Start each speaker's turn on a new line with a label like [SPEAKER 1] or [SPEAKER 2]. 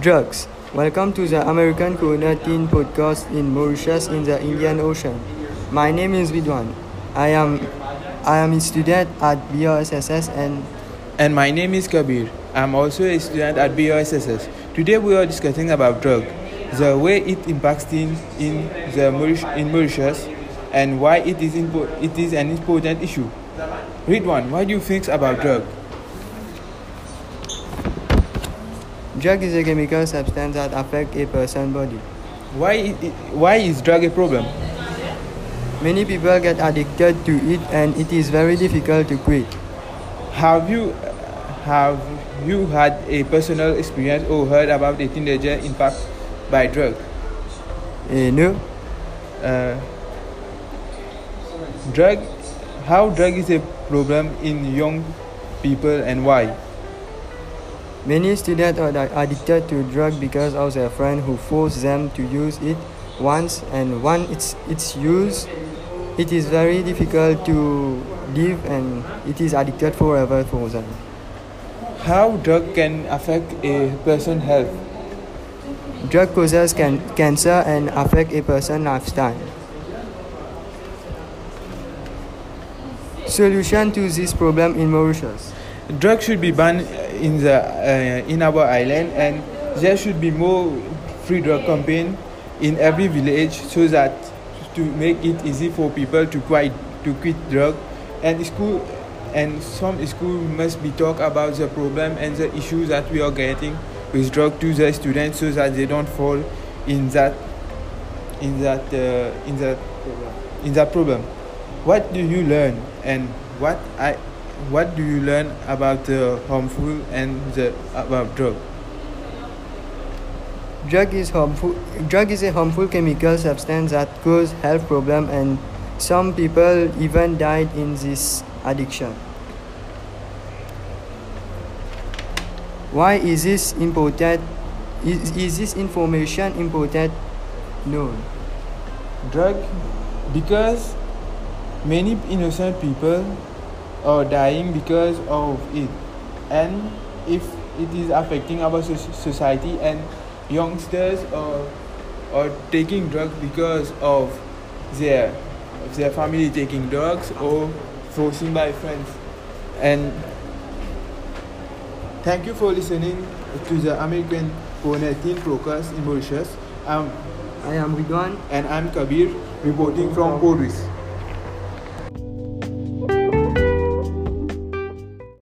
[SPEAKER 1] Drugs. Welcome to the American Corner Teen Podcast in Mauritius in the Indian Ocean. My name is Vidwan. I am I am a student at BOSSS and
[SPEAKER 2] And my name is Kabir. I'm also a student at BOSSS. Today we are discussing about drug, the way it impacts teens in the Mauritius, in Mauritius, and why it is impo- it is an important issue. One. What do you think about drug?
[SPEAKER 1] Drug is a chemical substance that affect a person's body.
[SPEAKER 2] Why why is drug a problem?
[SPEAKER 1] Many people get addicted to it and it is very difficult to quit.
[SPEAKER 2] Have you have you had a personal experience or heard about a teenager impact by drug?
[SPEAKER 1] Eh, no,
[SPEAKER 2] uh, drug how drug is a problem in young people and why
[SPEAKER 1] many students are addicted to drug because of their friend who force them to use it once and once it's it's used it is very difficult to live and it is addicted forever for them.
[SPEAKER 2] how drug can affect a person's health
[SPEAKER 1] Drug causes can cancer and affect a person's lifestyle. Solution to this problem in Mauritius.
[SPEAKER 2] Drug should be banned in the uh, in our island and there should be more free drug campaign in every village so that to make it easy for people to quit to quit drug. And school and some school must be talk about the problem and the issues that we are getting with drug to the students so that they don't fall in that in that uh, in that in that problem. What do you learn and what i what do you learn about the harmful and the about drug
[SPEAKER 1] Drug is harmful. Drug is a harmful chemical substance that cause health problem and some people even died in this addiction. Why is this important? Is, is this information important? No.
[SPEAKER 2] drug because many innocent people are dying because of it and if it is affecting our soc- society and youngsters are, are taking drugs because of their of their family taking drugs or forcing by friends and thank you for listening to the american teen podcast in mauritius um,
[SPEAKER 1] I am Ridwan.
[SPEAKER 2] and I'm Kabir reporting from Port.